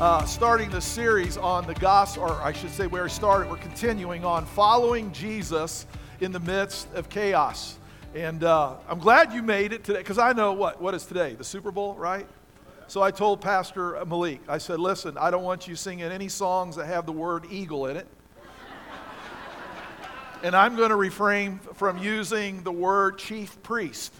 uh, starting the series on the gospel, or I should say, where we started, we're continuing on following Jesus in the midst of chaos. And uh, I'm glad you made it today, because I know what? What is today? The Super Bowl, right? So I told Pastor Malik, I said, listen, I don't want you singing any songs that have the word eagle in it. and I'm going to refrain from using the word chief priest.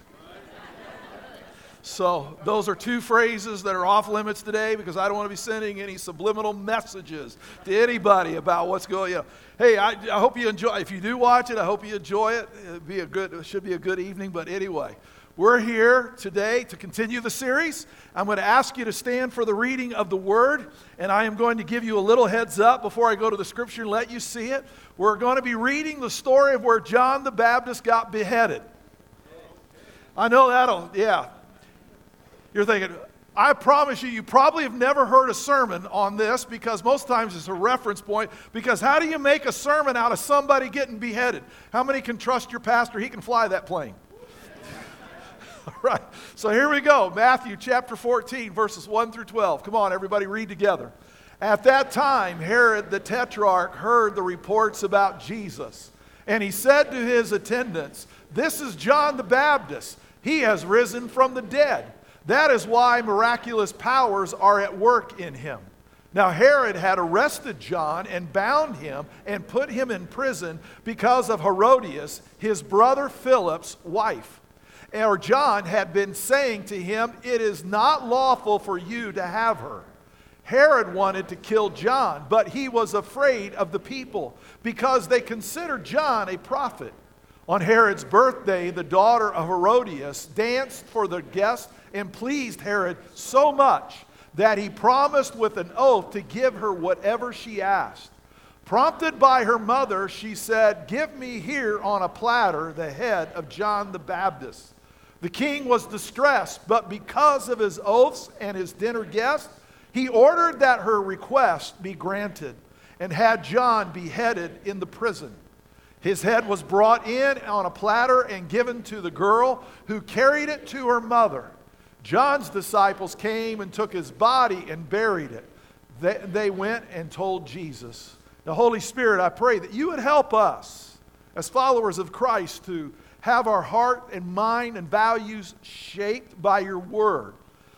So, those are two phrases that are off limits today because I don't want to be sending any subliminal messages to anybody about what's going on. Hey, I, I hope you enjoy. If you do watch it, I hope you enjoy it. It'd be a good, it should be a good evening. But anyway, we're here today to continue the series. I'm going to ask you to stand for the reading of the word, and I am going to give you a little heads up before I go to the scripture and let you see it. We're going to be reading the story of where John the Baptist got beheaded. I know that'll, yeah, you're thinking, I promise you, you probably have never heard a sermon on this because most times it's a reference point. Because how do you make a sermon out of somebody getting beheaded? How many can trust your pastor? He can fly that plane. All right, so here we go Matthew chapter 14, verses 1 through 12. Come on, everybody, read together. At that time, Herod the tetrarch heard the reports about Jesus, and he said to his attendants, This is John the Baptist. He has risen from the dead that is why miraculous powers are at work in him. Now, Herod had arrested John and bound him and put him in prison because of Herodias, his brother Philip's wife. Or John had been saying to him, It is not lawful for you to have her. Herod wanted to kill John, but he was afraid of the people because they considered John a prophet. On Herod's birthday, the daughter of Herodias danced for the guests and pleased Herod so much that he promised with an oath to give her whatever she asked. Prompted by her mother, she said, Give me here on a platter the head of John the Baptist. The king was distressed, but because of his oaths and his dinner guests, he ordered that her request be granted and had John beheaded in the prison. His head was brought in on a platter and given to the girl who carried it to her mother. John's disciples came and took his body and buried it. They, they went and told Jesus. The Holy Spirit, I pray that you would help us as followers of Christ to have our heart and mind and values shaped by your word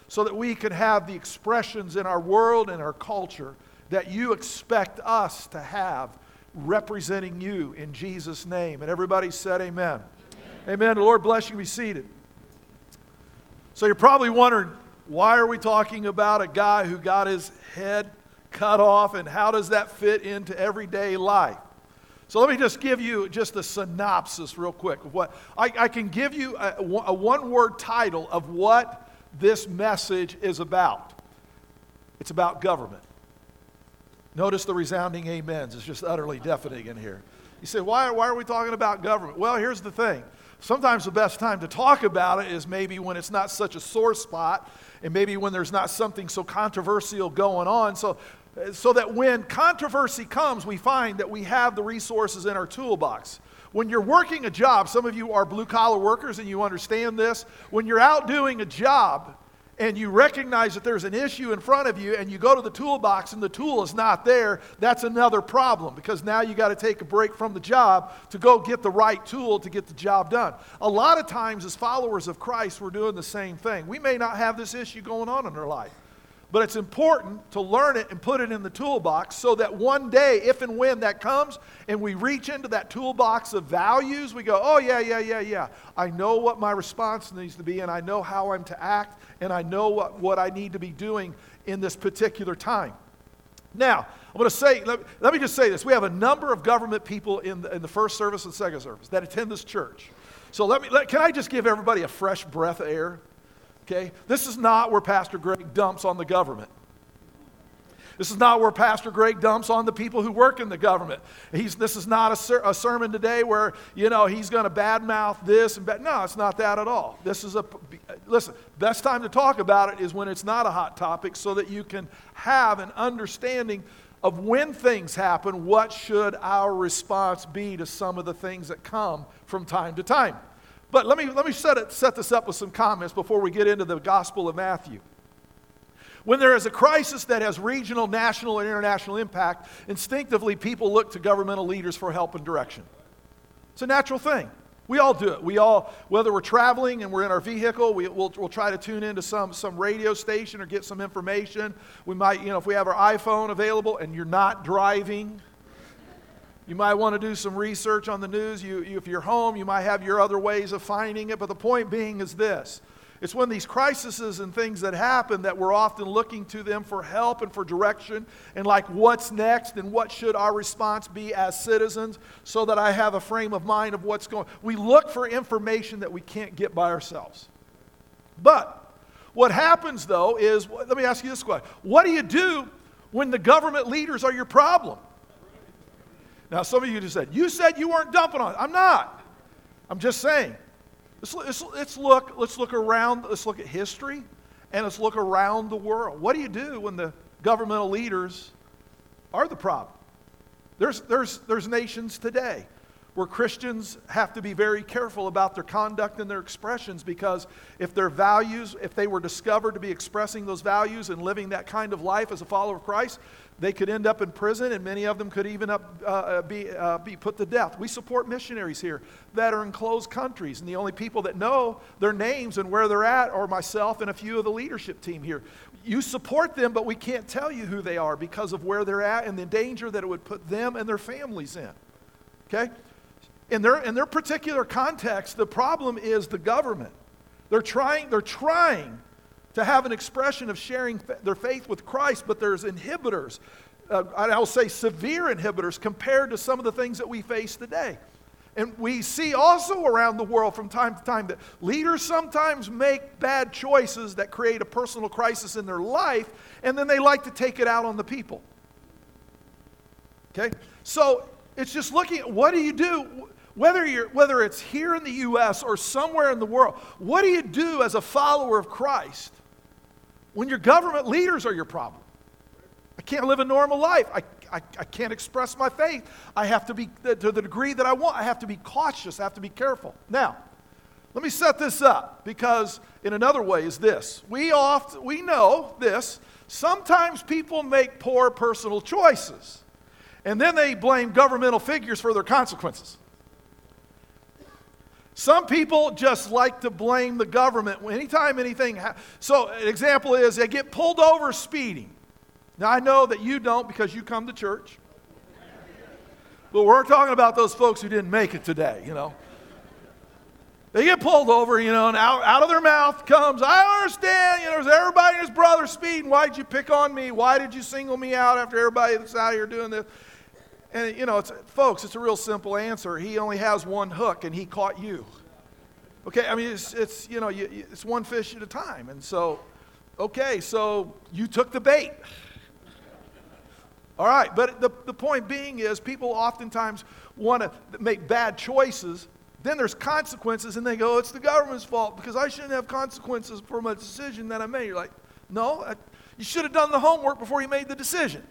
so that we can have the expressions in our world and our culture that you expect us to have representing you in Jesus' name. And everybody said, Amen. Amen. amen. The Lord bless you. Be seated. So you're probably wondering, why are we talking about a guy who got his head cut off and how does that fit into everyday life? So let me just give you just a synopsis real quick of what I, I can give you a, a one word title of what this message is about. It's about government. Notice the resounding amens. It's just utterly deafening in here. You say, why, why are we talking about government? Well, here's the thing Sometimes the best time to talk about it is maybe when it's not such a sore spot and maybe when there's not something so controversial going on. So, so that when controversy comes, we find that we have the resources in our toolbox. When you're working a job, some of you are blue collar workers and you understand this. When you're out doing a job, and you recognize that there's an issue in front of you and you go to the toolbox and the tool is not there, that's another problem because now you got to take a break from the job to go get the right tool to get the job done. A lot of times, as followers of Christ, we're doing the same thing. We may not have this issue going on in our life. But it's important to learn it and put it in the toolbox so that one day, if and when that comes, and we reach into that toolbox of values, we go, oh, yeah, yeah, yeah, yeah. I know what my response needs to be, and I know how I'm to act, and I know what, what I need to be doing in this particular time. Now, I'm going to say, let, let me just say this. We have a number of government people in the, in the first service and second service that attend this church. So let me, let, can I just give everybody a fresh breath of air? Okay? This is not where Pastor Greg dumps on the government. This is not where Pastor Greg dumps on the people who work in the government. He's, this is not a, ser- a sermon today where, you know, he's going to badmouth this and. No, it's not that at all. This is a, listen, best time to talk about it is when it's not a hot topic so that you can have an understanding of when things happen, what should our response be to some of the things that come from time to time. But let me, let me set, it, set this up with some comments before we get into the Gospel of Matthew. When there is a crisis that has regional, national, and international impact, instinctively people look to governmental leaders for help and direction. It's a natural thing. We all do it. We all, whether we're traveling and we're in our vehicle, we, will we'll try to tune into some, some radio station or get some information. We might, you know, if we have our iPhone available and you're not driving, you might want to do some research on the news. You, you, if you're home, you might have your other ways of finding it. But the point being is this it's when these crises and things that happen that we're often looking to them for help and for direction and like what's next and what should our response be as citizens so that I have a frame of mind of what's going. We look for information that we can't get by ourselves. But what happens though is let me ask you this question. What do you do when the government leaders are your problem? Now some of you just said, "You said you weren't dumping on." It. I'm not. I'm just saying Let's, let's, let's, look, let's look around, let's look at history, and let's look around the world. What do you do when the governmental leaders are the problem? There's, there's, there's nations today where Christians have to be very careful about their conduct and their expressions because if their values, if they were discovered to be expressing those values and living that kind of life as a follower of Christ, they could end up in prison, and many of them could even up, uh, uh, be, uh, be put to death. We support missionaries here that are in closed countries, and the only people that know their names and where they're at are myself and a few of the leadership team here. You support them, but we can't tell you who they are because of where they're at and the danger that it would put them and their families in. Okay? In their, in their particular context, the problem is the government. They're trying, they're trying to have an expression of sharing their faith with Christ, but there's inhibitors. Uh, I'll say severe inhibitors compared to some of the things that we face today. And we see also around the world from time to time that leaders sometimes make bad choices that create a personal crisis in their life, and then they like to take it out on the people. Okay? So it's just looking at what do you do? Whether, you're, whether it's here in the U.S. or somewhere in the world, what do you do as a follower of Christ when your government leaders are your problem. I can't live a normal life. I, I, I can't express my faith. I have to be, to the degree that I want, I have to be cautious. I have to be careful. Now, let me set this up because, in another way, is this. We oft, we know this. Sometimes people make poor personal choices, and then they blame governmental figures for their consequences. Some people just like to blame the government anytime anything. So, an example is they get pulled over speeding. Now, I know that you don't because you come to church. But we're talking about those folks who didn't make it today, you know. They get pulled over, you know, and out, out of their mouth comes, I understand, you know, there's everybody and his brother speeding. Why did you pick on me? Why did you single me out after everybody that's out here doing this? And, you know, it's, folks, it's a real simple answer. He only has one hook, and he caught you. Okay, I mean, it's, it's you know, you, it's one fish at a time. And so, okay, so you took the bait. All right, but the, the point being is people oftentimes want to make bad choices. Then there's consequences, and they go, it's the government's fault because I shouldn't have consequences for my decision that I made. You're like, no, I, you should have done the homework before you made the decision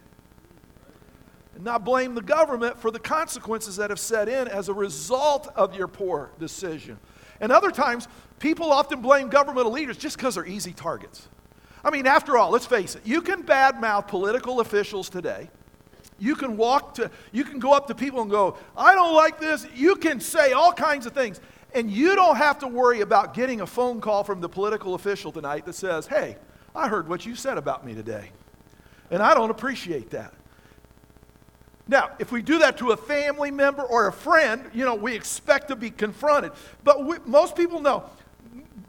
and not blame the government for the consequences that have set in as a result of your poor decision. And other times, people often blame governmental leaders just because they're easy targets. I mean, after all, let's face it, you can badmouth political officials today. You can walk to, you can go up to people and go, I don't like this. You can say all kinds of things. And you don't have to worry about getting a phone call from the political official tonight that says, Hey, I heard what you said about me today. And I don't appreciate that. Now, if we do that to a family member or a friend, you know, we expect to be confronted. But we, most people know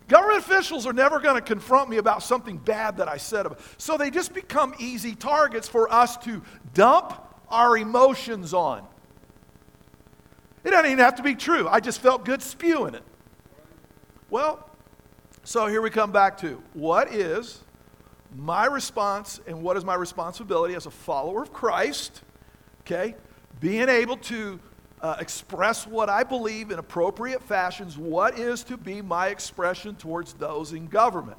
government officials are never going to confront me about something bad that I said about. So they just become easy targets for us to dump our emotions on. It doesn't even have to be true. I just felt good spewing it. Well, so here we come back to what is my response and what is my responsibility as a follower of Christ, okay? Being able to uh, express what I believe in appropriate fashions, what is to be my expression towards those in government.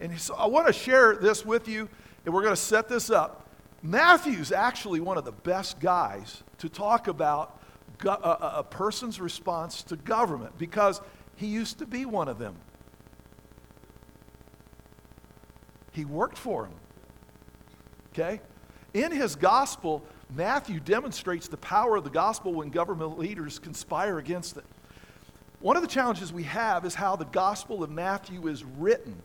And so I want to share this with you, and we're going to set this up. Matthew's actually one of the best guys to talk about go- a, a person's response to government because he used to be one of them. He worked for him. Okay? In his gospel, Matthew demonstrates the power of the gospel when government leaders conspire against it. One of the challenges we have is how the gospel of Matthew is written.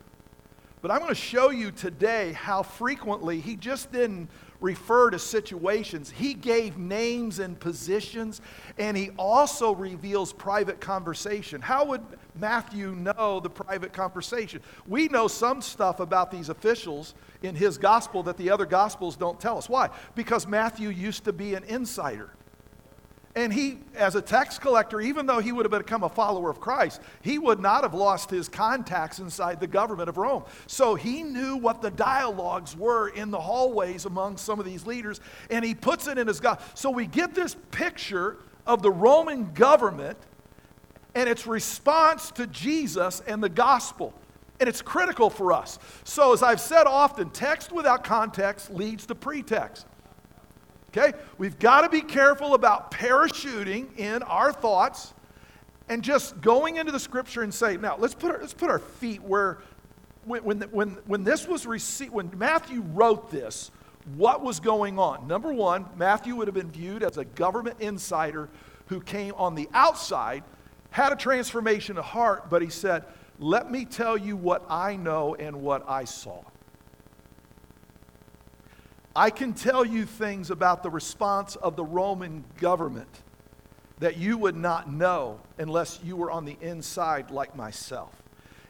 But I'm going to show you today how frequently he just didn't refer to situations. He gave names and positions, and he also reveals private conversation. How would Matthew know the private conversation? We know some stuff about these officials in his gospel that the other gospels don't tell us. Why? Because Matthew used to be an insider. And he, as a tax collector, even though he would have become a follower of Christ, he would not have lost his contacts inside the government of Rome. So he knew what the dialogues were in the hallways among some of these leaders, and he puts it in his God. So we get this picture of the Roman government and its response to Jesus and the gospel. And it's critical for us. So, as I've said often, text without context leads to pretext. Okay? We've got to be careful about parachuting in our thoughts and just going into the scripture and say, now let's put our, let's put our feet where, when, when, when, when this was received, when Matthew wrote this, what was going on? Number one, Matthew would have been viewed as a government insider who came on the outside, had a transformation of heart, but he said, let me tell you what I know and what I saw. I can tell you things about the response of the Roman government that you would not know unless you were on the inside like myself.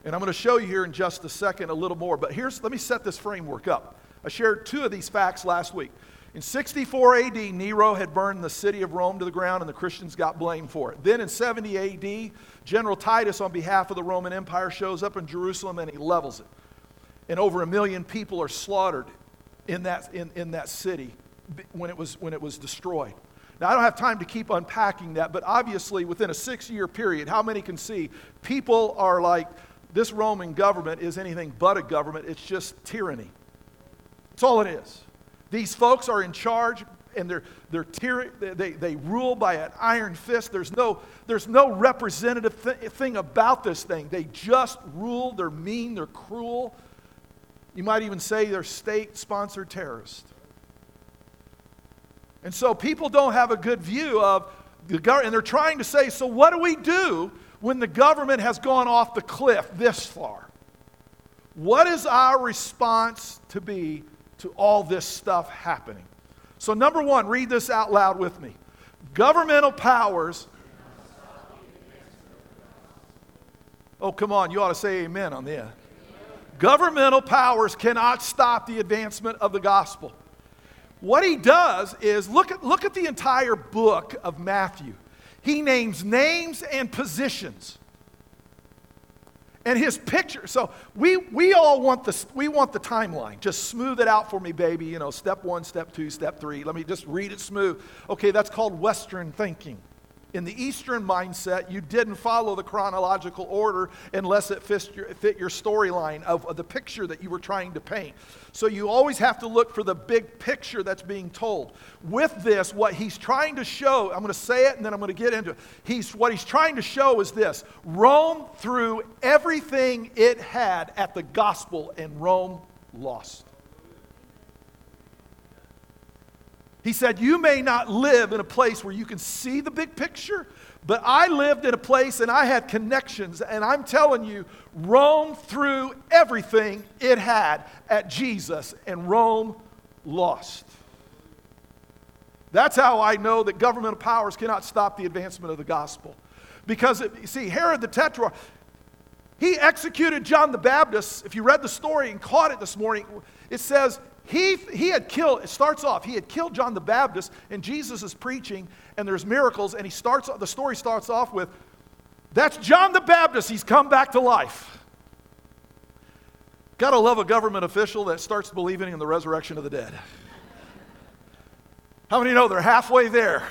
And I'm going to show you here in just a second a little more, but here's let me set this framework up. I shared two of these facts last week. In 64 AD, Nero had burned the city of Rome to the ground, and the Christians got blamed for it. Then in 70 AD, General Titus, on behalf of the Roman Empire, shows up in Jerusalem and he levels it. And over a million people are slaughtered in that, in, in that city when it, was, when it was destroyed. Now, I don't have time to keep unpacking that, but obviously, within a six year period, how many can see people are like, this Roman government is anything but a government, it's just tyranny. That's all it is. These folks are in charge and they're, they're tyr- they, they rule by an iron fist. There's no, there's no representative th- thing about this thing. They just rule, they're mean, they're cruel, you might even say they're state sponsored terrorists. And so people don't have a good view of the government, and they're trying to say, so what do we do when the government has gone off the cliff this far? What is our response to be to all this stuff happening? So, number one, read this out loud with me. Governmental powers. Oh, come on, you ought to say amen on this. Governmental powers cannot stop the advancement of the gospel. What he does is look at, look at the entire book of Matthew. He names names and positions. And his picture, so we, we all want the, we want the timeline. Just smooth it out for me, baby. You know, step one, step two, step three. Let me just read it smooth. Okay, that's called Western thinking in the Eastern mindset, you didn't follow the chronological order unless it fit your, your storyline of, of the picture that you were trying to paint. So you always have to look for the big picture that's being told. With this, what he's trying to show, I'm going to say it and then I'm going to get into it. He's, what he's trying to show is this Rome threw everything it had at the gospel, and Rome lost. He said, You may not live in a place where you can see the big picture, but I lived in a place and I had connections. And I'm telling you, Rome threw everything it had at Jesus, and Rome lost. That's how I know that governmental powers cannot stop the advancement of the gospel. Because, it, see, Herod the Tetrarch, he executed John the Baptist. If you read the story and caught it this morning, it says he, he had killed, it starts off, he had killed John the Baptist, and Jesus is preaching, and there's miracles, and he starts, the story starts off with, that's John the Baptist, he's come back to life. Gotta love a government official that starts believing in the resurrection of the dead. How many know they're halfway there?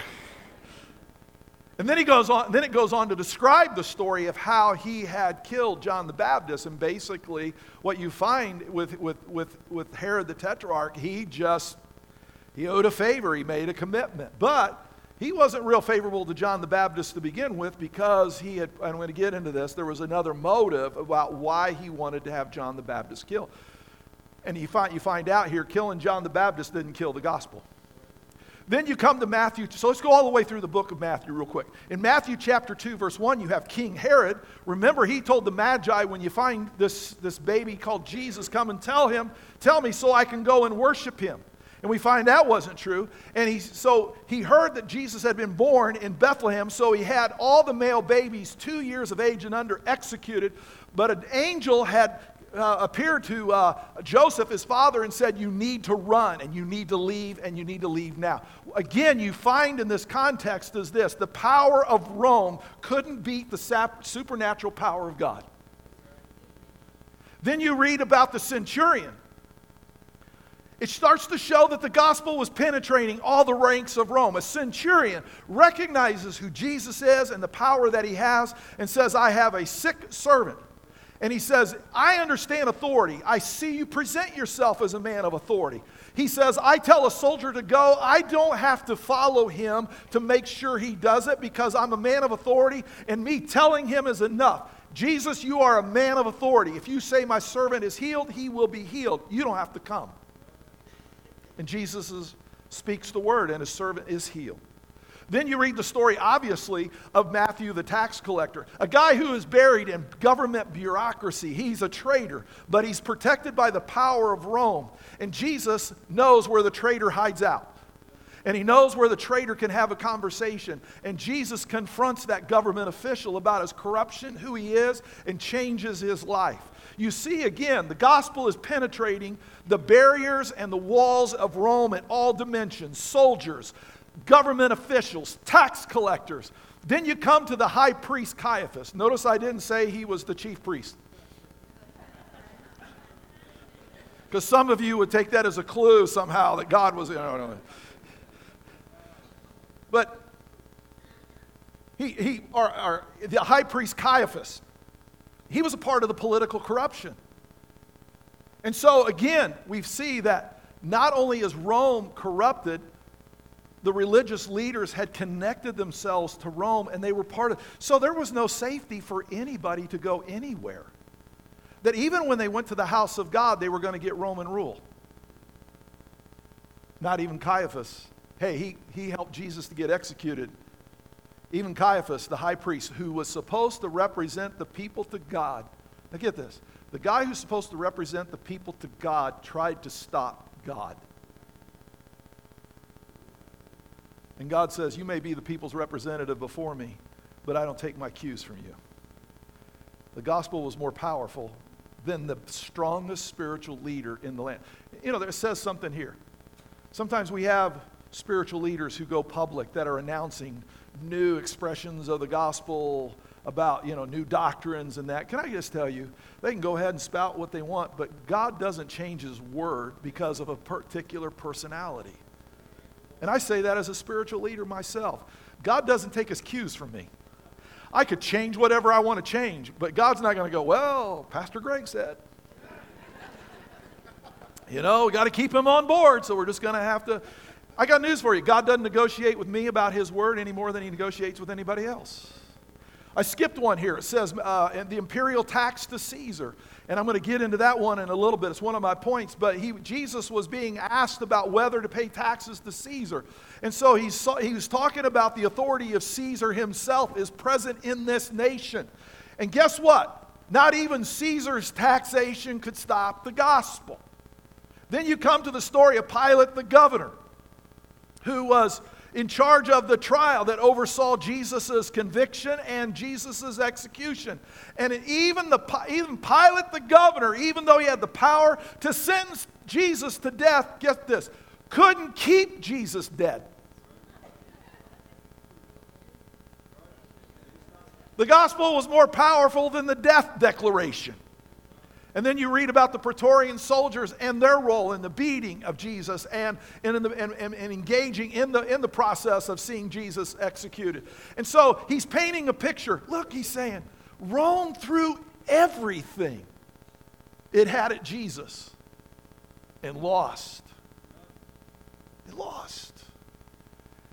And then he goes on, then it goes on to describe the story of how he had killed John the Baptist. And basically, what you find with, with, with, with Herod the Tetrarch, he just he owed a favor, he made a commitment. But he wasn't real favorable to John the Baptist to begin with because he had, I'm going to get into this, there was another motive about why he wanted to have John the Baptist killed. And you find, you find out here, killing John the Baptist didn't kill the gospel. Then you come to Matthew. So let's go all the way through the book of Matthew real quick. In Matthew chapter 2, verse 1, you have King Herod. Remember, he told the Magi, when you find this, this baby called Jesus, come and tell him, tell me so I can go and worship him. And we find that wasn't true. And he, so he heard that Jesus had been born in Bethlehem, so he had all the male babies two years of age and under executed. But an angel had uh, appeared to uh, Joseph, his father, and said, You need to run and you need to leave and you need to leave now. Again, you find in this context is this the power of Rome couldn't beat the sap- supernatural power of God. Then you read about the centurion. It starts to show that the gospel was penetrating all the ranks of Rome. A centurion recognizes who Jesus is and the power that he has and says, I have a sick servant and he says, I understand authority. I see you present yourself as a man of authority. He says, I tell a soldier to go. I don't have to follow him to make sure he does it because I'm a man of authority, and me telling him is enough. Jesus, you are a man of authority. If you say my servant is healed, he will be healed. You don't have to come. And Jesus is, speaks the word, and his servant is healed. Then you read the story, obviously, of Matthew the tax collector, a guy who is buried in government bureaucracy. He's a traitor, but he's protected by the power of Rome. And Jesus knows where the traitor hides out. And he knows where the traitor can have a conversation. And Jesus confronts that government official about his corruption, who he is, and changes his life. You see, again, the gospel is penetrating the barriers and the walls of Rome at all dimensions soldiers, government officials, tax collectors. Then you come to the high priest Caiaphas. Notice I didn't say he was the chief priest. Because some of you would take that as a clue somehow that God was, you know, no. But he, he or, or the high priest Caiaphas, he was a part of the political corruption. And so, again, we see that not only is Rome corrupted, the religious leaders had connected themselves to Rome and they were part of so there was no safety for anybody to go anywhere. That even when they went to the house of God, they were going to get Roman rule. Not even Caiaphas. Hey, he, he helped Jesus to get executed. Even Caiaphas, the high priest, who was supposed to represent the people to God. Now get this. The guy who's supposed to represent the people to God tried to stop God. And God says, You may be the people's representative before me, but I don't take my cues from you. The gospel was more powerful than the strongest spiritual leader in the land. You know, there says something here. Sometimes we have spiritual leaders who go public that are announcing new expressions of the gospel about, you know, new doctrines and that. Can I just tell you, they can go ahead and spout what they want, but God doesn't change his word because of a particular personality. And I say that as a spiritual leader myself. God doesn't take his cues from me. I could change whatever I want to change, but God's not going to go, well, Pastor Greg said. you know, we got to keep him on board, so we're just going to have to. I got news for you. God doesn't negotiate with me about his word any more than he negotiates with anybody else. I skipped one here. It says uh, the imperial tax to Caesar. And I'm going to get into that one in a little bit. It's one of my points. But he, Jesus was being asked about whether to pay taxes to Caesar. And so he, saw, he was talking about the authority of Caesar himself is present in this nation. And guess what? Not even Caesar's taxation could stop the gospel. Then you come to the story of Pilate the governor, who was in charge of the trial that oversaw Jesus' conviction and Jesus' execution. And even, the, even Pilate, the governor, even though he had the power to sentence Jesus to death, get this, couldn't keep Jesus dead. The gospel was more powerful than the death declaration. And then you read about the Praetorian soldiers and their role in the beating of Jesus and, and, the, and, and, and, engaging in the, in the process of seeing Jesus executed. And so he's painting a picture. Look, he's saying, Rome threw everything it had at Jesus and lost. It lost.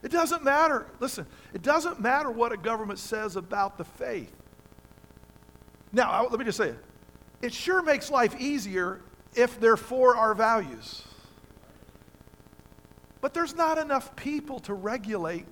It doesn't matter. Listen, it doesn't matter what a government says about the faith. Now, let me just say it it sure makes life easier if they're for our values. But there's not enough people to regulate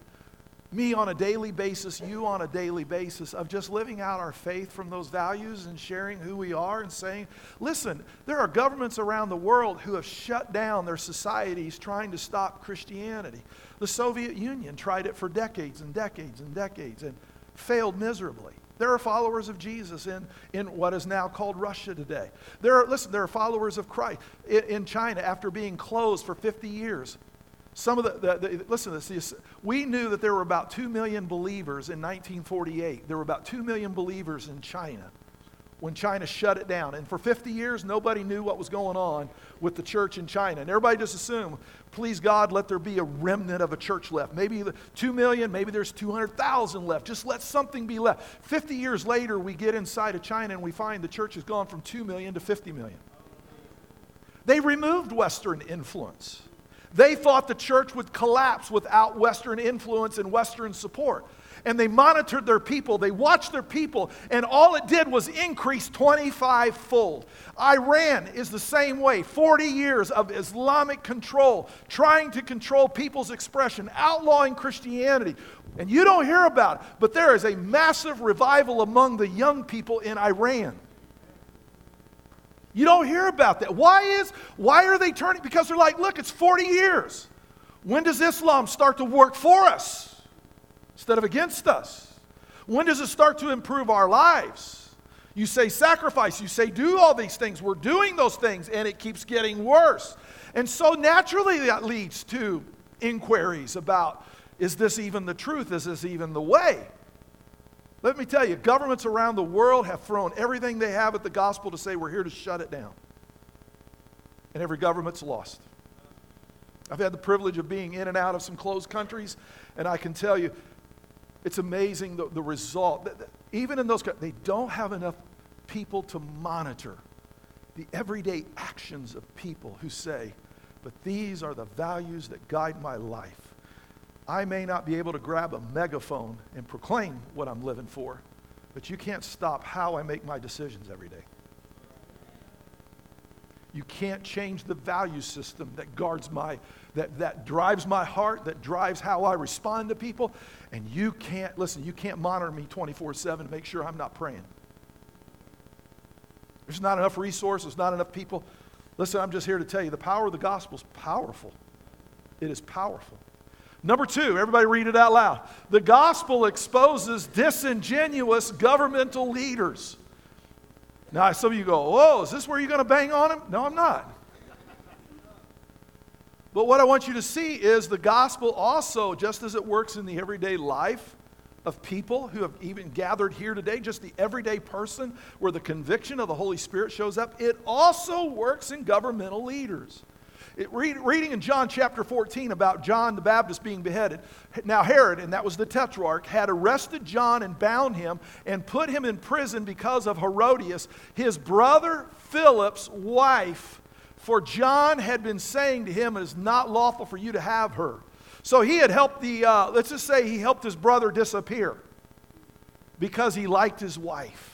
me on a daily basis, you on a daily basis, of just living out our faith from those values and sharing who we are and saying, listen, there are governments around the world who have shut down their societies trying to stop Christianity. The Soviet Union tried it for decades and decades and decades and failed miserably. There are followers of Jesus in, in what is now called Russia today. There are, listen, there are followers of Christ in, in China after being closed for 50 years. Some of the, the, the, listen to this. We knew that there were about 2 million believers in 1948. There were about 2 million believers in China when China shut it down. And for 50 years, nobody knew what was going on with the church in China. And everybody just assumed, please God, let there be a remnant of a church left. Maybe 2 million, maybe there's 200,000 left. Just let something be left. 50 years later, we get inside of China and we find the church has gone from 2 million to 50 million. They removed Western influence. They thought the church would collapse without Western influence and Western support and they monitored their people. They watched their people, and all it did was increase 25 fold. Iran is the same way 40 years of Islamic control, trying to control people's expression, outlawing Christianity. And you don't hear about it, but there is a massive revival among the young people in Iran. You don't hear about that. Why is why are they turning? Because they're like, look, it's 40 years. When does Islam start to work for us? Instead of against us? When does it start to improve our lives? You say sacrifice, you say do all these things. We're doing those things, and it keeps getting worse. And so naturally, that leads to inquiries about is this even the truth? Is this even the way? Let me tell you, governments around the world have thrown everything they have at the gospel to say we're here to shut it down. And every government's lost. I've had the privilege of being in and out of some closed countries, and I can tell you, it's amazing the, the result. Even in those, they don't have enough people to monitor the everyday actions of people who say, but these are the values that guide my life. I may not be able to grab a megaphone and proclaim what I'm living for, but you can't stop how I make my decisions every day. You can't change the value system that guards my, that, that drives my heart, that drives how I respond to people. And you can't, listen, you can't monitor me 24 7 to make sure I'm not praying. There's not enough resources, not enough people. Listen, I'm just here to tell you the power of the gospel is powerful. It is powerful. Number two, everybody read it out loud. The gospel exposes disingenuous governmental leaders. Now, some of you go, Whoa, is this where you're going to bang on him? No, I'm not. But what I want you to see is the gospel also, just as it works in the everyday life of people who have even gathered here today, just the everyday person where the conviction of the Holy Spirit shows up, it also works in governmental leaders. It, read, reading in John chapter 14 about John the Baptist being beheaded. Now, Herod, and that was the tetrarch, had arrested John and bound him and put him in prison because of Herodias, his brother Philip's wife for John had been saying to him, It is not lawful for you to have her. So he had helped the, uh, let's just say he helped his brother disappear because he liked his wife.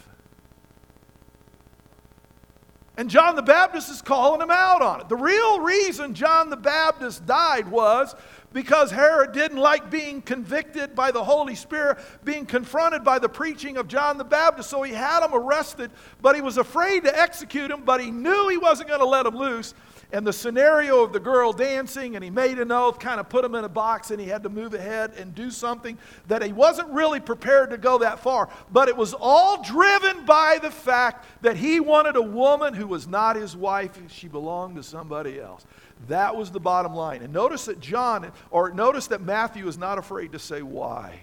And John the Baptist is calling him out on it. The real reason John the Baptist died was because Herod didn't like being convicted by the Holy Spirit, being confronted by the preaching of John the Baptist. So he had him arrested, but he was afraid to execute him, but he knew he wasn't going to let him loose. And the scenario of the girl dancing, and he made an oath, kind of put him in a box, and he had to move ahead and do something that he wasn't really prepared to go that far. But it was all driven by the fact that he wanted a woman who was not his wife, she belonged to somebody else. That was the bottom line. And notice that John, or notice that Matthew is not afraid to say why.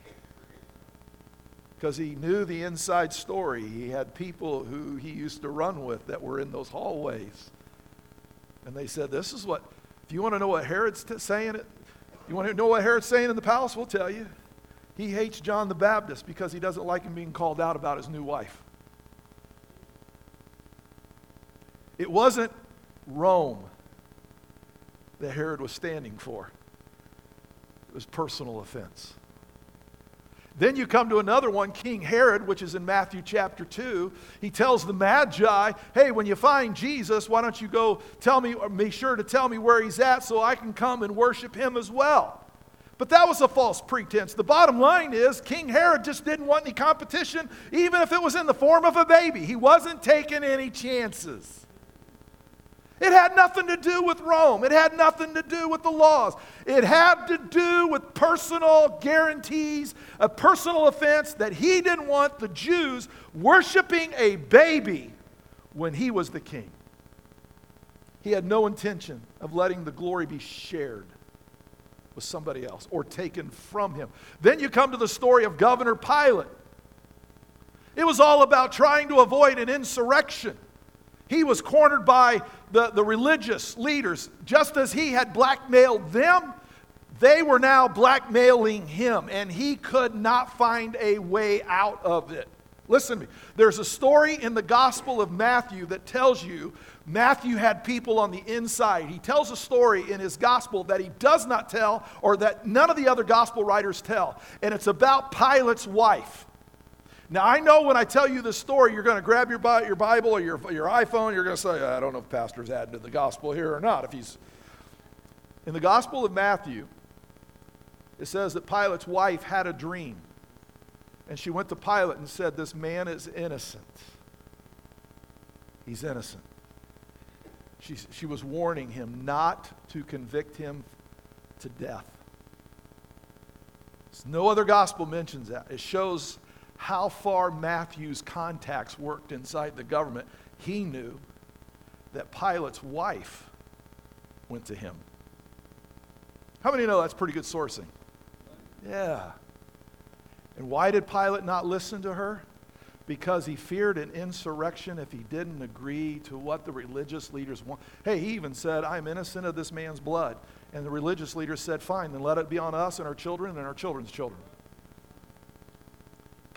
because he knew the inside story. He had people who he used to run with that were in those hallways. And they said, This is what, if you want to know what Herod's t- saying, it, you want to know what Herod's saying in the palace? We'll tell you. He hates John the Baptist because he doesn't like him being called out about his new wife. It wasn't Rome that Herod was standing for, it was personal offense. Then you come to another one, King Herod, which is in Matthew chapter 2. He tells the Magi, Hey, when you find Jesus, why don't you go tell me, or be sure to tell me where he's at so I can come and worship him as well. But that was a false pretense. The bottom line is King Herod just didn't want any competition, even if it was in the form of a baby. He wasn't taking any chances. It had nothing to do with Rome. It had nothing to do with the laws. It had to do with personal guarantees, a personal offense that he didn't want the Jews worshiping a baby when he was the king. He had no intention of letting the glory be shared with somebody else or taken from him. Then you come to the story of Governor Pilate. It was all about trying to avoid an insurrection. He was cornered by the, the religious leaders. Just as he had blackmailed them, they were now blackmailing him, and he could not find a way out of it. Listen to me. There's a story in the Gospel of Matthew that tells you Matthew had people on the inside. He tells a story in his Gospel that he does not tell or that none of the other Gospel writers tell. And it's about Pilate's wife. Now, I know when I tell you this story, you're going to grab your, your Bible or your, your iPhone, you're going to say, I don't know if Pastor's adding to the gospel here or not. If he's In the Gospel of Matthew, it says that Pilate's wife had a dream. And she went to Pilate and said, This man is innocent. He's innocent. She, she was warning him not to convict him to death. No other gospel mentions that. It shows how far Matthew's contacts worked inside the government, he knew that Pilate's wife went to him. How many know that's pretty good sourcing? Yeah. And why did Pilate not listen to her? Because he feared an insurrection if he didn't agree to what the religious leaders want. Hey, he even said, I'm innocent of this man's blood. And the religious leaders said, Fine, then let it be on us and our children and our children's children.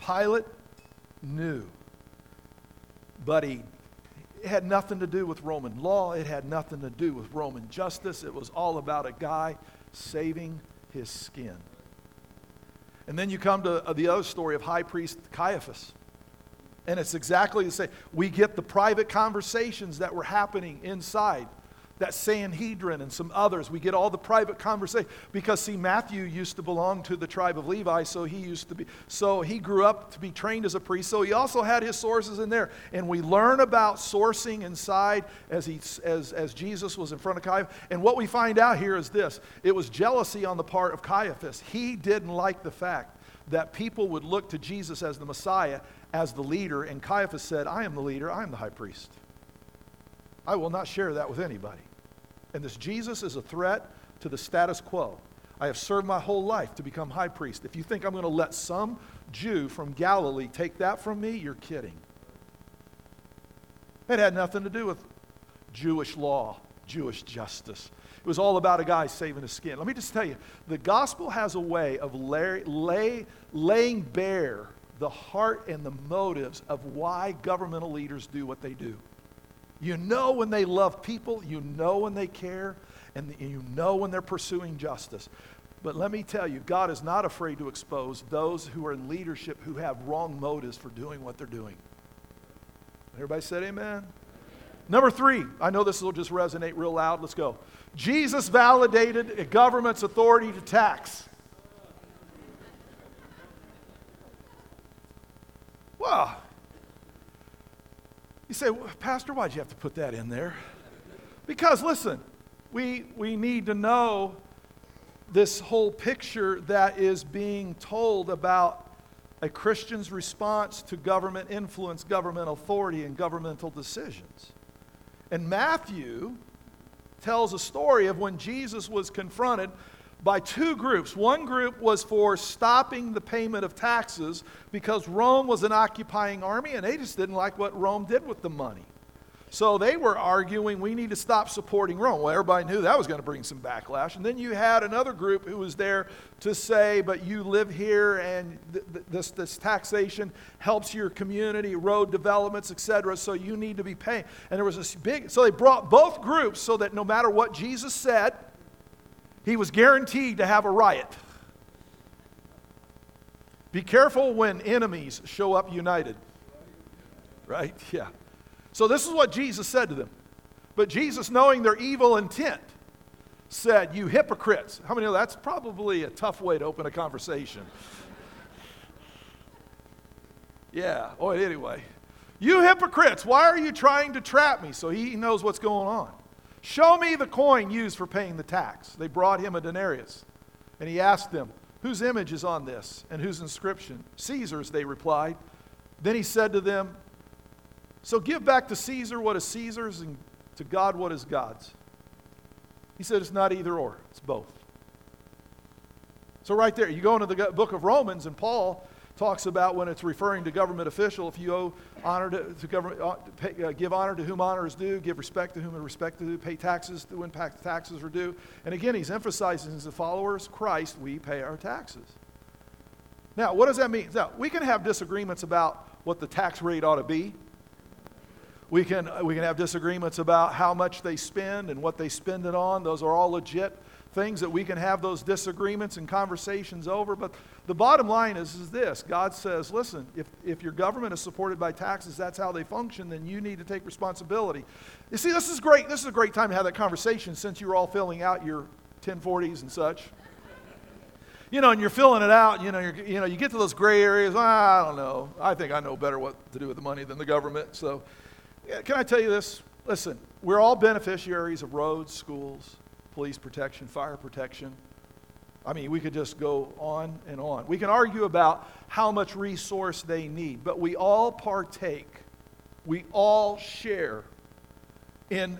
Pilate knew, but he it had nothing to do with Roman law. It had nothing to do with Roman justice. It was all about a guy saving his skin. And then you come to uh, the other story of high priest Caiaphas. And it's exactly the same. We get the private conversations that were happening inside that Sanhedrin and some others. We get all the private conversation because see Matthew used to belong to the tribe of Levi, so he used to be so he grew up to be trained as a priest. So he also had his sources in there. And we learn about sourcing inside as he as as Jesus was in front of Caiaphas. And what we find out here is this. It was jealousy on the part of Caiaphas. He didn't like the fact that people would look to Jesus as the Messiah, as the leader, and Caiaphas said, I am the leader, I am the high priest. I will not share that with anybody. And this Jesus is a threat to the status quo. I have served my whole life to become high priest. If you think I'm going to let some Jew from Galilee take that from me, you're kidding. It had nothing to do with Jewish law, Jewish justice. It was all about a guy saving his skin. Let me just tell you the gospel has a way of lay, lay, laying bare the heart and the motives of why governmental leaders do what they do. You know when they love people, you know when they care, and you know when they're pursuing justice. But let me tell you, God is not afraid to expose those who are in leadership who have wrong motives for doing what they're doing. Everybody said amen? Number three, I know this will just resonate real loud. Let's go. Jesus validated a government's authority to tax. Well, you say, Pastor, why'd you have to put that in there? Because, listen, we, we need to know this whole picture that is being told about a Christian's response to government influence, government authority, and governmental decisions. And Matthew tells a story of when Jesus was confronted by two groups. One group was for stopping the payment of taxes because Rome was an occupying army and they just didn't like what Rome did with the money. So they were arguing we need to stop supporting Rome. Well, everybody knew that was going to bring some backlash. And then you had another group who was there to say, but you live here and th- th- this, this taxation helps your community, road developments, etc. So you need to be paying. And there was this big, so they brought both groups so that no matter what Jesus said, he was guaranteed to have a riot. Be careful when enemies show up united. Right? Yeah. So this is what Jesus said to them. But Jesus, knowing their evil intent, said, You hypocrites. How many know that's probably a tough way to open a conversation? Yeah. Oh, anyway. You hypocrites, why are you trying to trap me? So he knows what's going on. Show me the coin used for paying the tax. They brought him a denarius. And he asked them, Whose image is on this and whose inscription? Caesar's, they replied. Then he said to them, So give back to Caesar what is Caesar's and to God what is God's. He said it's not either or, it's both. So, right there, you go into the book of Romans, and Paul talks about when it's referring to government official, if you owe honor to, to government, uh, pay, uh, give honor to whom honor is due, give respect to whom respect is due, pay taxes to when taxes are due. And again, he's emphasizing as the followers of Christ, we pay our taxes. Now, what does that mean? Now, we can have disagreements about what the tax rate ought to be. We can, we can have disagreements about how much they spend and what they spend it on. Those are all legit things that we can have those disagreements and conversations over. But the bottom line is, is this God says, listen, if, if your government is supported by taxes, that's how they function, then you need to take responsibility. You see, this is great. This is a great time to have that conversation since you're all filling out your 1040s and such. You know, and you're filling it out, you know, you know, you get to those gray areas. Ah, I don't know. I think I know better what to do with the money than the government. So, can I tell you this? Listen, we're all beneficiaries of roads, schools, police protection, fire protection. I mean, we could just go on and on. We can argue about how much resource they need, but we all partake, we all share in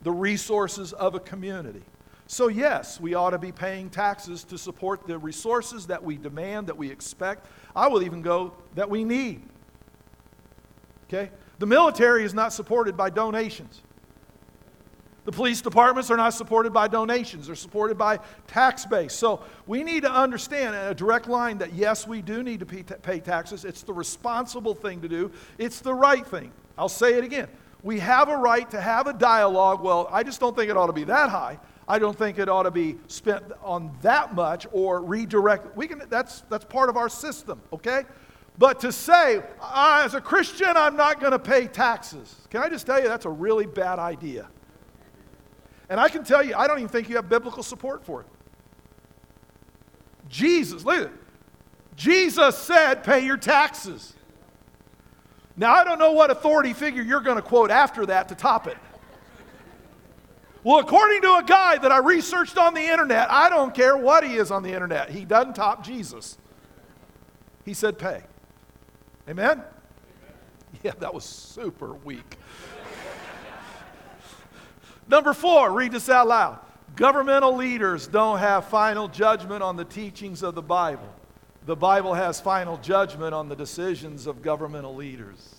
the resources of a community. So, yes, we ought to be paying taxes to support the resources that we demand, that we expect. I will even go that we need. Okay? The military is not supported by donations. The police departments are not supported by donations, they're supported by tax base. So we need to understand in a direct line that yes, we do need to pay taxes. It's the responsible thing to do, it's the right thing. I'll say it again. We have a right to have a dialogue. Well, I just don't think it ought to be that high. I don't think it ought to be spent on that much or redirect. We can, that's, that's part of our system, okay? But to say, as a Christian, I'm not going to pay taxes, can I just tell you that's a really bad idea? And I can tell you, I don't even think you have biblical support for it. Jesus, it. Jesus said, pay your taxes. Now, I don't know what authority figure you're going to quote after that to top it. Well, according to a guy that I researched on the internet, I don't care what he is on the internet, he doesn't top Jesus. He said, pay. Amen? Yeah, that was super weak. Number four, read this out loud. Governmental leaders don't have final judgment on the teachings of the Bible. The Bible has final judgment on the decisions of governmental leaders.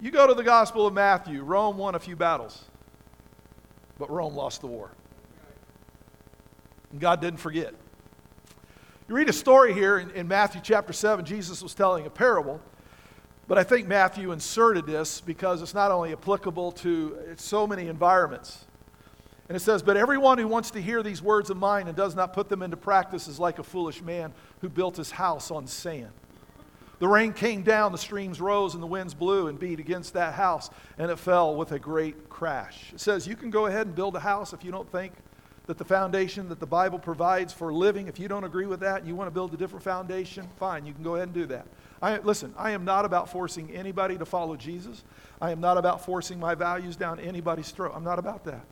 You go to the Gospel of Matthew, Rome won a few battles, but Rome lost the war. And God didn't forget. You read a story here in, in Matthew chapter 7, Jesus was telling a parable but I think Matthew inserted this because it's not only applicable to so many environments. And it says, But everyone who wants to hear these words of mine and does not put them into practice is like a foolish man who built his house on sand. The rain came down, the streams rose, and the winds blew and beat against that house, and it fell with a great crash. It says, You can go ahead and build a house if you don't think that the foundation that the Bible provides for living, if you don't agree with that and you want to build a different foundation, fine, you can go ahead and do that. I, listen, I am not about forcing anybody to follow Jesus. I am not about forcing my values down anybody's throat. I'm not about that.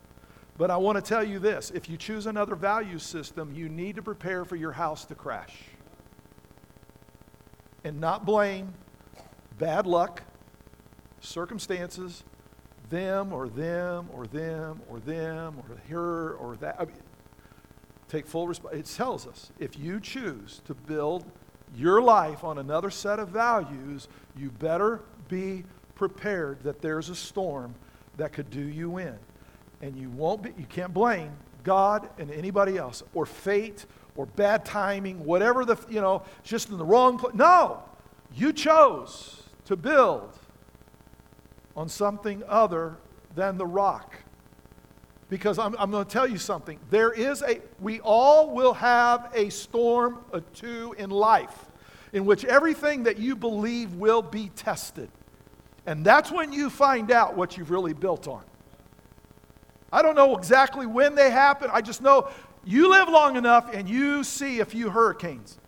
But I want to tell you this if you choose another value system, you need to prepare for your house to crash. And not blame bad luck, circumstances, them or them or them or them or her or that. I mean, take full responsibility. It tells us if you choose to build your life on another set of values, you better be prepared that there's a storm that could do you in. And you won't be, you can't blame God and anybody else or fate or bad timing, whatever the, you know, just in the wrong place. No, you chose to build on something other than the rock. Because I'm, I'm going to tell you something. There is a, we all will have a storm or two in life in which everything that you believe will be tested. And that's when you find out what you've really built on. I don't know exactly when they happen. I just know you live long enough and you see a few hurricanes.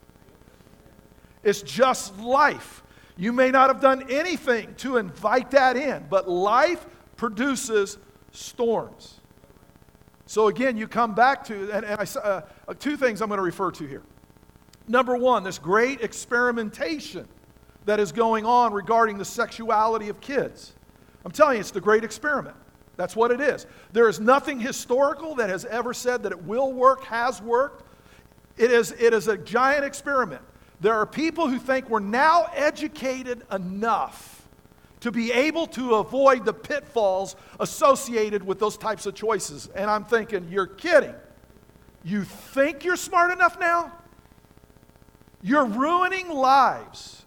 It's just life. You may not have done anything to invite that in, but life produces storms. So again, you come back to, and, and I, uh, two things I'm going to refer to here. Number one, this great experimentation that is going on regarding the sexuality of kids. I'm telling you, it's the great experiment. That's what it is. There is nothing historical that has ever said that it will work, has worked. It is, it is a giant experiment. There are people who think we're now educated enough to be able to avoid the pitfalls associated with those types of choices. And I'm thinking, you're kidding. You think you're smart enough now? You're ruining lives.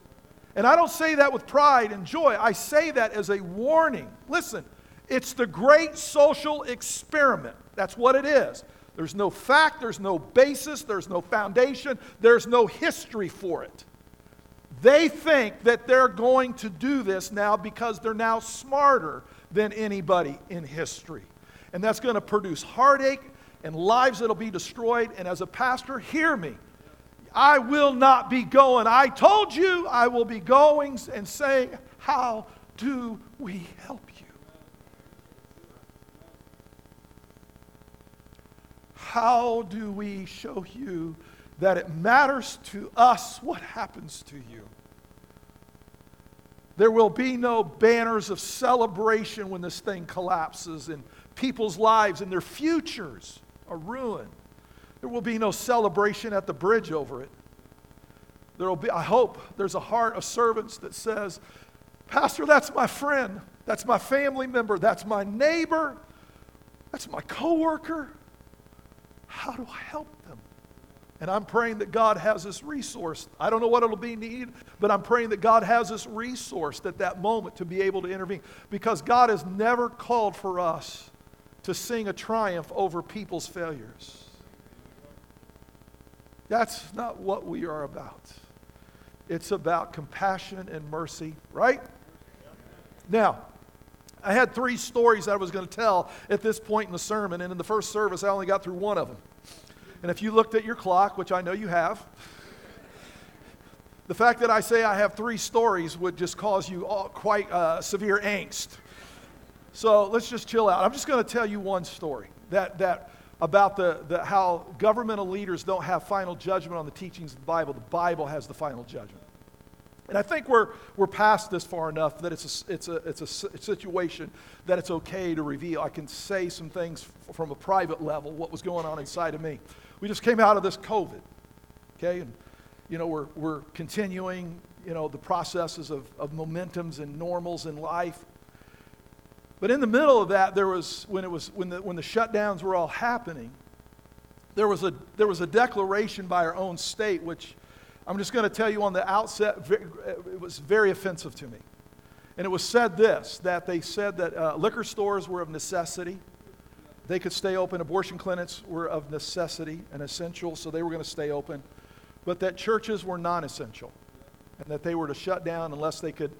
And I don't say that with pride and joy. I say that as a warning. Listen, it's the great social experiment. That's what it is. There's no fact, there's no basis, there's no foundation, there's no history for it. They think that they're going to do this now because they're now smarter than anybody in history. And that's going to produce heartache and lives that'll be destroyed. And as a pastor, hear me. I will not be going. I told you I will be going and saying, How do we help you? How do we show you that it matters to us what happens to you? There will be no banners of celebration when this thing collapses and people's lives and their futures are ruined. There will be no celebration at the bridge over it. There will be, I hope, there's a heart of servants that says, Pastor, that's my friend. That's my family member. That's my neighbor. That's my coworker. How do I help them? And I'm praying that God has this resource. I don't know what it'll be needed, but I'm praying that God has this resource at that moment to be able to intervene. Because God has never called for us to sing a triumph over people's failures. That's not what we are about. It's about compassion and mercy, right? Now, I had three stories that I was going to tell at this point in the sermon, and in the first service, I only got through one of them. And if you looked at your clock, which I know you have, the fact that I say I have three stories would just cause you quite uh, severe angst. So let's just chill out. I'm just going to tell you one story that, that about the, the, how governmental leaders don't have final judgment on the teachings of the Bible. The Bible has the final judgment. And I think we're, we're past this far enough that it's a, it's, a, it's a situation that it's okay to reveal. I can say some things from a private level, what was going on inside of me. We just came out of this COVID, okay? And, you know, we're, we're continuing, you know, the processes of, of momentums and normals in life. But in the middle of that, there was, when, it was, when, the, when the shutdowns were all happening, there was, a, there was a declaration by our own state, which I'm just going to tell you on the outset, it was very offensive to me. And it was said this that they said that uh, liquor stores were of necessity. They could stay open. Abortion clinics were of necessity and essential, so they were going to stay open. But that churches were non essential and that they were to shut down unless they could.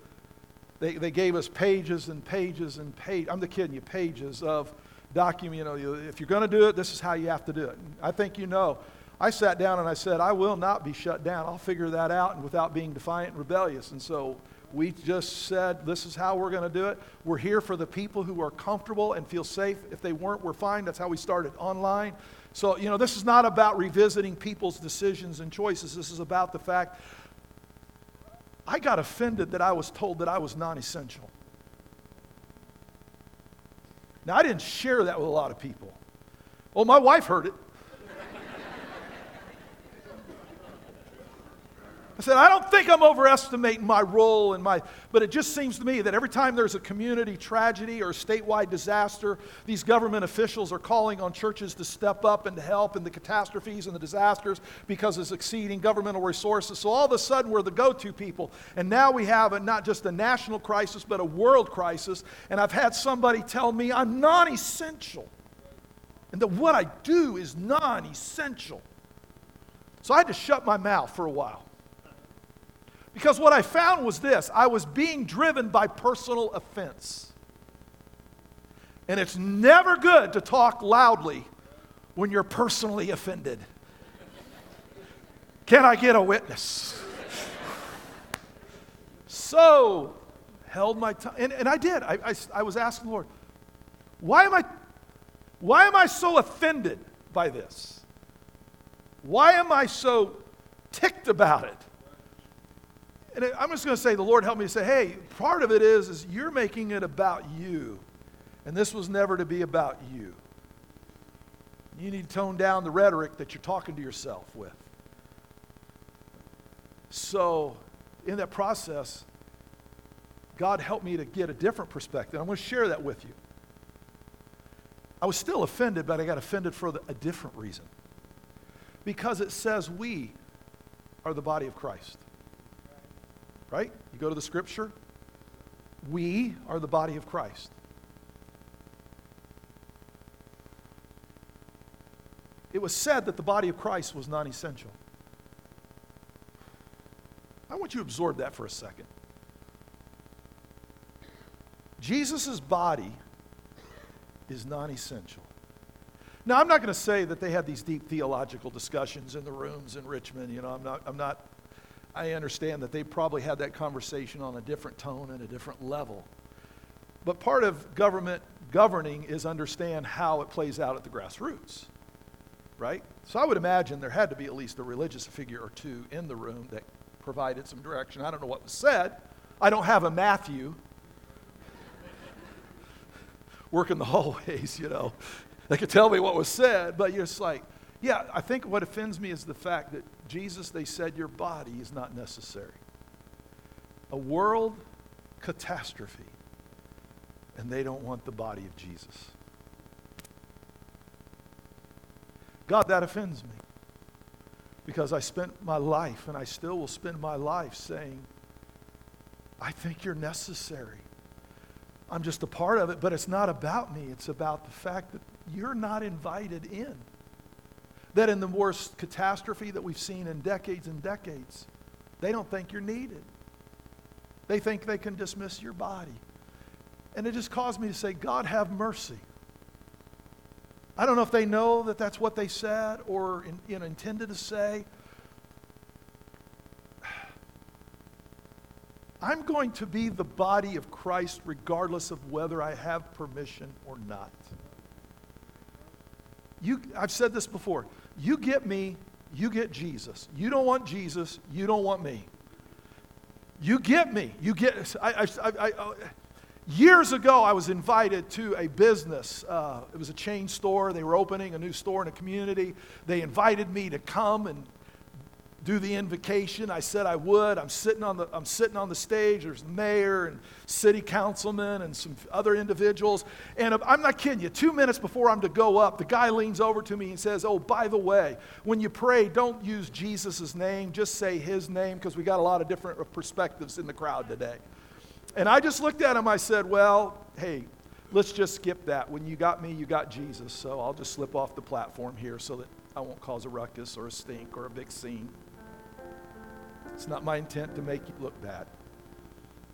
They, they gave us pages and pages and pages. I'm the kidding you, pages of document. You know, if you're going to do it, this is how you have to do it. I think you know I sat down and I said, I will not be shut down. I'll figure that out and without being defiant and rebellious. And so we just said, this is how we're going to do it. We're here for the people who are comfortable and feel safe. If they weren't, we're fine. That's how we started online. So, you know, this is not about revisiting people's decisions and choices. This is about the fact I got offended that I was told that I was non essential. Now, I didn't share that with a lot of people. Well, my wife heard it. I said, I don't think I'm overestimating my role and my, but it just seems to me that every time there's a community tragedy or a statewide disaster, these government officials are calling on churches to step up and to help in the catastrophes and the disasters because it's exceeding governmental resources. So all of a sudden we're the go-to people. And now we have a, not just a national crisis, but a world crisis. And I've had somebody tell me I'm non-essential. And that what I do is non-essential. So I had to shut my mouth for a while. Because what I found was this I was being driven by personal offense. And it's never good to talk loudly when you're personally offended. Can I get a witness? so, held my tongue. And, and I did. I, I, I was asking Lord, why am, I, why am I so offended by this? Why am I so ticked about it? And I'm just going to say, the Lord helped me say, hey, part of it is, is you're making it about you. And this was never to be about you. You need to tone down the rhetoric that you're talking to yourself with. So, in that process, God helped me to get a different perspective. I'm going to share that with you. I was still offended, but I got offended for a different reason. Because it says we are the body of Christ right? You go to the scripture. We are the body of Christ. It was said that the body of Christ was non essential. I want you to absorb that for a second. Jesus' body is non essential. Now, I'm not going to say that they had these deep theological discussions in the rooms in Richmond. You know, I'm not, I'm not I understand that they probably had that conversation on a different tone and a different level. But part of government governing is understand how it plays out at the grassroots, right? So I would imagine there had to be at least a religious figure or two in the room that provided some direction. I don't know what was said. I don't have a Matthew working the hallways, you know. They could tell me what was said, but you're just like, yeah, I think what offends me is the fact that Jesus, they said, your body is not necessary. A world catastrophe, and they don't want the body of Jesus. God, that offends me because I spent my life, and I still will spend my life saying, I think you're necessary. I'm just a part of it, but it's not about me. It's about the fact that you're not invited in. That in the worst catastrophe that we've seen in decades and decades, they don't think you're needed. They think they can dismiss your body. And it just caused me to say, God, have mercy. I don't know if they know that that's what they said or in, intended to say. I'm going to be the body of Christ regardless of whether I have permission or not. You, I've said this before. You get me, you get Jesus. You don't want Jesus, you don't want me. You get me. You get. I, I, I, uh, years ago, I was invited to a business. Uh, it was a chain store. They were opening a new store in a community. They invited me to come and do the invocation. I said I would. I'm sitting on the, I'm sitting on the stage. There's the mayor and city councilman and some other individuals. And I'm not kidding you. Two minutes before I'm to go up, the guy leans over to me and says, Oh, by the way, when you pray, don't use Jesus' name. Just say his name because we got a lot of different perspectives in the crowd today. And I just looked at him. I said, Well, hey, let's just skip that. When you got me, you got Jesus. So I'll just slip off the platform here so that I won't cause a ruckus or a stink or a big scene. It's not my intent to make you look bad.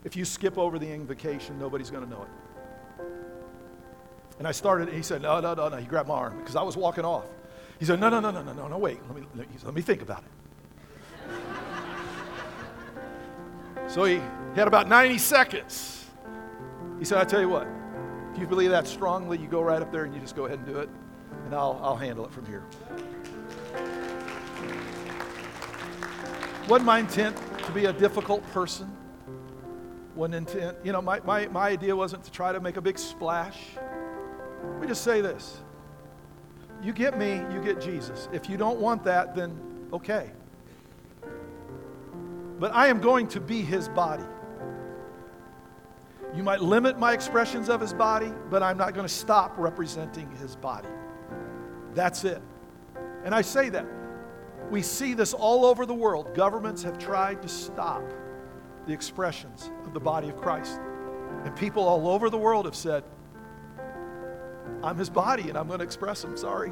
If you skip over the invocation, nobody's going to know it. And I started, and he said, No, no, no, no. He grabbed my arm because I was walking off. He said, No, no, no, no, no, no, no, wait. Let me, let me think about it. so he had about 90 seconds. He said, I tell you what, if you believe that strongly, you go right up there and you just go ahead and do it, and I'll, I'll handle it from here. Wasn't my intent to be a difficult person. Wasn't intent, you know, my, my, my idea wasn't to try to make a big splash. Me just say this. You get me, you get Jesus. If you don't want that, then okay. But I am going to be his body. You might limit my expressions of his body, but I'm not going to stop representing his body. That's it. And I say that. We see this all over the world. Governments have tried to stop the expressions of the body of Christ. And people all over the world have said, I'm his body and I'm going to express him. Sorry.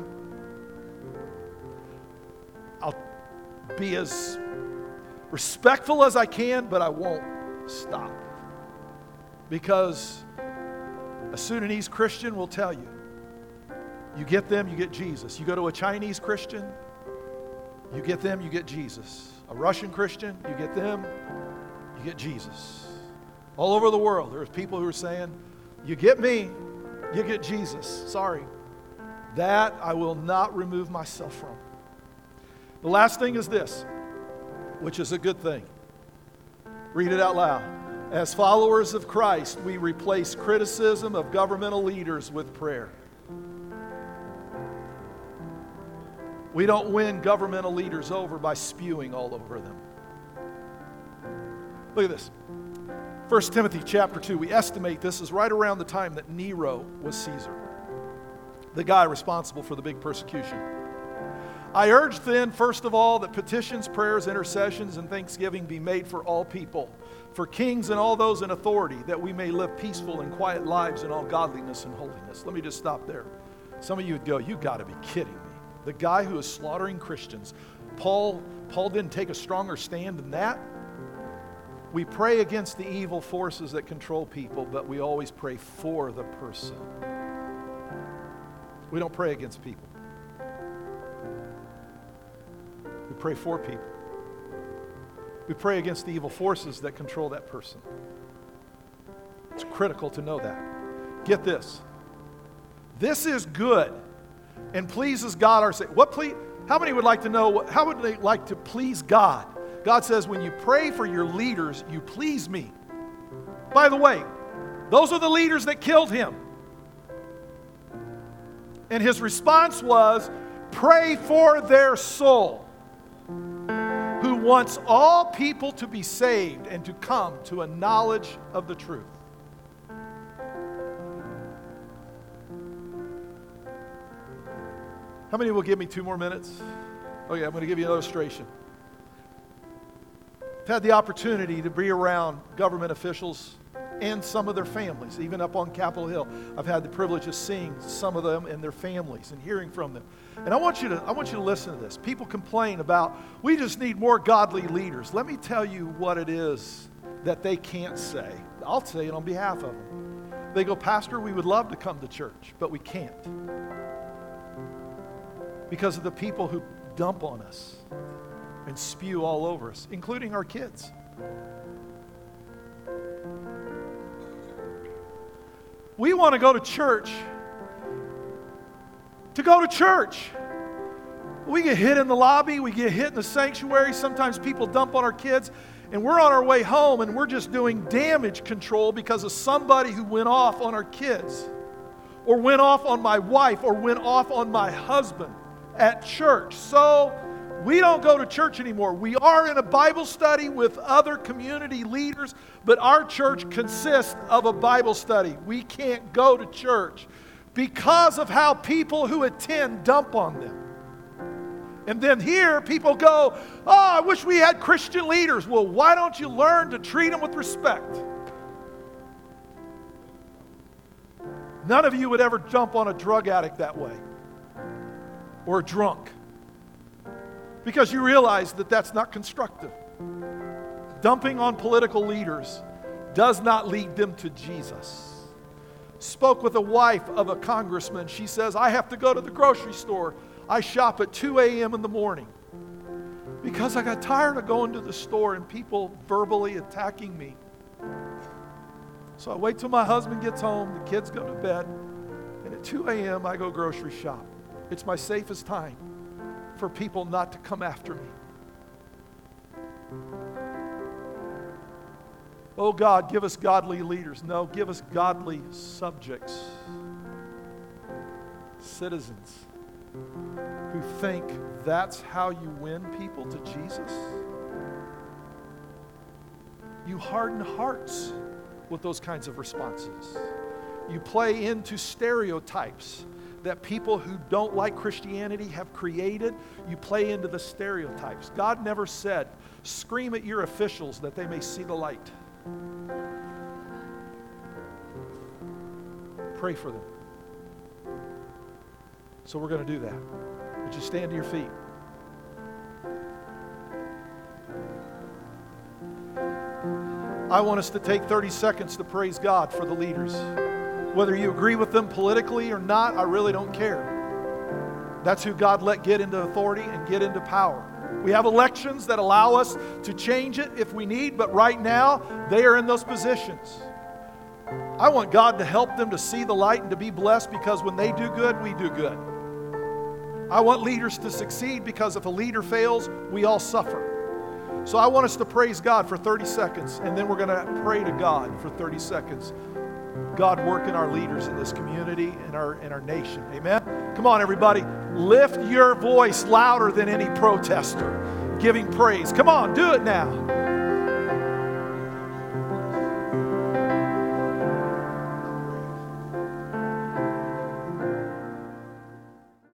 I'll be as respectful as I can, but I won't stop. Because a Sudanese Christian will tell you you get them, you get Jesus. You go to a Chinese Christian, you get them, you get Jesus. A Russian Christian, you get them, you get Jesus. All over the world, there's people who are saying, You get me, you get Jesus. Sorry. That I will not remove myself from. The last thing is this, which is a good thing. Read it out loud. As followers of Christ, we replace criticism of governmental leaders with prayer. We don't win governmental leaders over by spewing all over them. Look at this. 1 Timothy chapter 2, we estimate this is right around the time that Nero was Caesar, the guy responsible for the big persecution. I urge then, first of all, that petitions, prayers, intercessions, and thanksgiving be made for all people, for kings and all those in authority, that we may live peaceful and quiet lives in all godliness and holiness. Let me just stop there. Some of you would go, You got to be kidding me. The guy who is slaughtering Christians, Paul, Paul didn't take a stronger stand than that. We pray against the evil forces that control people, but we always pray for the person. We don't pray against people. We pray for people. We pray against the evil forces that control that person. It's critical to know that. Get this. This is good and pleases God our Savior. What please? How many would like to know? How would they like to please God? God says, when you pray for your leaders, you please me. By the way, those are the leaders that killed him. And his response was, pray for their soul, who wants all people to be saved and to come to a knowledge of the truth. How many will give me two more minutes? Oh, okay, I'm going to give you an illustration. I've had the opportunity to be around government officials and some of their families, even up on Capitol Hill. I've had the privilege of seeing some of them and their families and hearing from them. And I want you to, I want you to listen to this. People complain about, we just need more godly leaders. Let me tell you what it is that they can't say. I'll say it on behalf of them. They go, Pastor, we would love to come to church, but we can't. Because of the people who dump on us and spew all over us, including our kids. We want to go to church to go to church. We get hit in the lobby, we get hit in the sanctuary. Sometimes people dump on our kids, and we're on our way home and we're just doing damage control because of somebody who went off on our kids, or went off on my wife, or went off on my husband at church. So we don't go to church anymore. We are in a Bible study with other community leaders, but our church consists of a Bible study. We can't go to church because of how people who attend dump on them. And then here, people go, Oh, I wish we had Christian leaders. Well, why don't you learn to treat them with respect? None of you would ever jump on a drug addict that way or drunk because you realize that that's not constructive. Dumping on political leaders does not lead them to Jesus. Spoke with a wife of a congressman. She says, I have to go to the grocery store. I shop at 2 a.m. in the morning because I got tired of going to the store and people verbally attacking me. So I wait till my husband gets home, the kids go to bed, and at 2 a.m. I go grocery shop. It's my safest time for people not to come after me. Oh God, give us godly leaders. No, give us godly subjects. citizens who think that's how you win people to Jesus? You harden hearts with those kinds of responses. You play into stereotypes that people who don't like Christianity have created. You play into the stereotypes. God never said, scream at your officials that they may see the light. Pray for them. So we're going to do that. Would you stand to your feet? I want us to take 30 seconds to praise God for the leaders. Whether you agree with them politically or not, I really don't care. That's who God let get into authority and get into power. We have elections that allow us to change it if we need, but right now, they are in those positions. I want God to help them to see the light and to be blessed because when they do good, we do good. I want leaders to succeed because if a leader fails, we all suffer. So I want us to praise God for 30 seconds, and then we're going to pray to God for 30 seconds. God work in our leaders in this community and our, in our nation. Amen? Come on, everybody. Lift your voice louder than any protester giving praise. Come on, do it now.